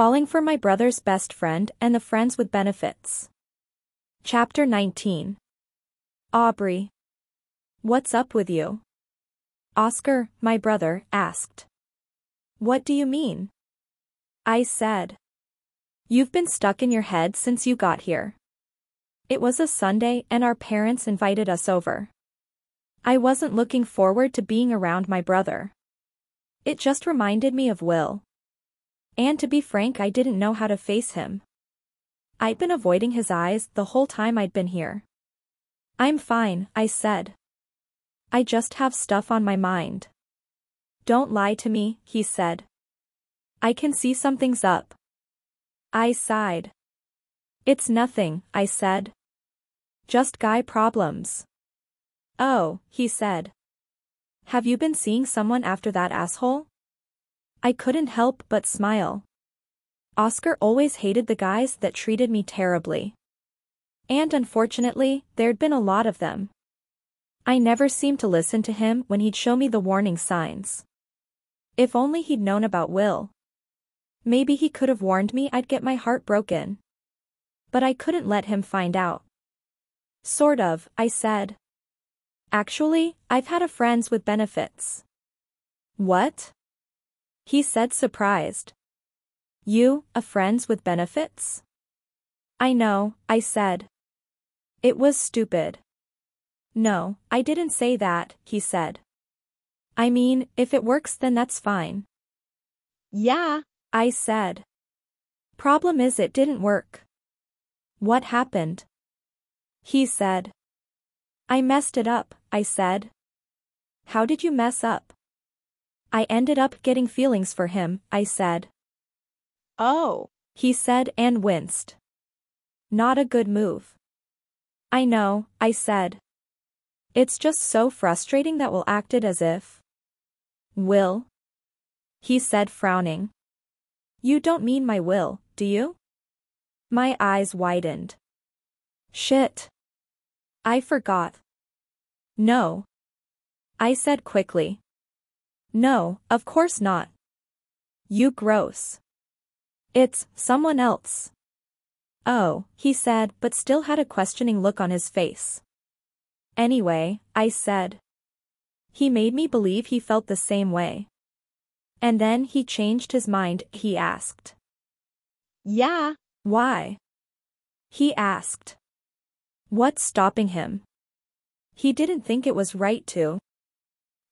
Falling for my brother's best friend and the friends with benefits. Chapter 19. Aubrey. What's up with you? Oscar, my brother, asked. What do you mean? I said. You've been stuck in your head since you got here. It was a Sunday and our parents invited us over. I wasn't looking forward to being around my brother. It just reminded me of Will. And to be frank I didn't know how to face him. I'd been avoiding his eyes the whole time I'd been here. I'm fine, I said. I just have stuff on my mind. Don't lie to me, he said. I can see something's up. I sighed. It's nothing, I said. Just guy problems. Oh, he said. Have you been seeing someone after that asshole? I couldn't help but smile. Oscar always hated the guys that treated me terribly. And unfortunately, there'd been a lot of them. I never seemed to listen to him when he'd show me the warning signs. If only he'd known about Will. Maybe he could have warned me I'd get my heart broken. But I couldn't let him find out. Sort of, I said. Actually, I've had a friends with benefits. What? He said surprised. You, a friends with benefits? I know, I said. It was stupid. No, I didn't say that, he said. I mean, if it works then that's fine. Yeah, I said. Problem is it didn't work. What happened? He said. I messed it up, I said. How did you mess up? I ended up getting feelings for him, I said. Oh, he said and winced. Not a good move. I know, I said. It's just so frustrating that Will acted as if. Will? He said frowning. You don't mean my will, do you? My eyes widened. Shit. I forgot. No. I said quickly. No, of course not. You gross. It's someone else. Oh, he said but still had a questioning look on his face. Anyway, I said. He made me believe he felt the same way. And then he changed his mind, he asked. Yeah. Why? He asked. What's stopping him? He didn't think it was right to.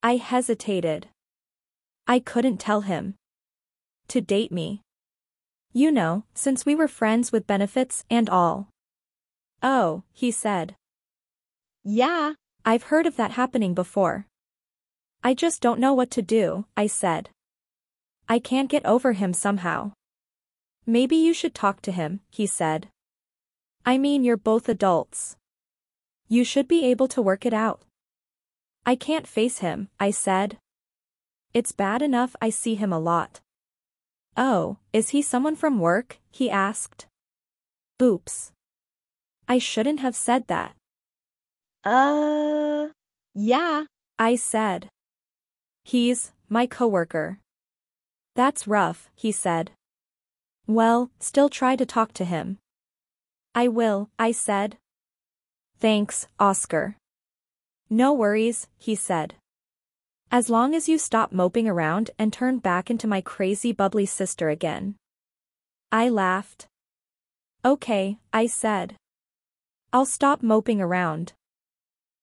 I hesitated. I couldn't tell him. To date me. You know, since we were friends with benefits and all. Oh, he said. Yeah, I've heard of that happening before. I just don't know what to do, I said. I can't get over him somehow. Maybe you should talk to him, he said. I mean you're both adults. You should be able to work it out. I can't face him, I said. It's bad enough I see him a lot. Oh, is he someone from work? he asked. Oops. I shouldn't have said that. Uh, yeah, I said. He's my coworker. That's rough, he said. Well, still try to talk to him. I will, I said. Thanks, Oscar. No worries, he said. As long as you stop moping around and turn back into my crazy bubbly sister again. I laughed. Okay, I said. I'll stop moping around.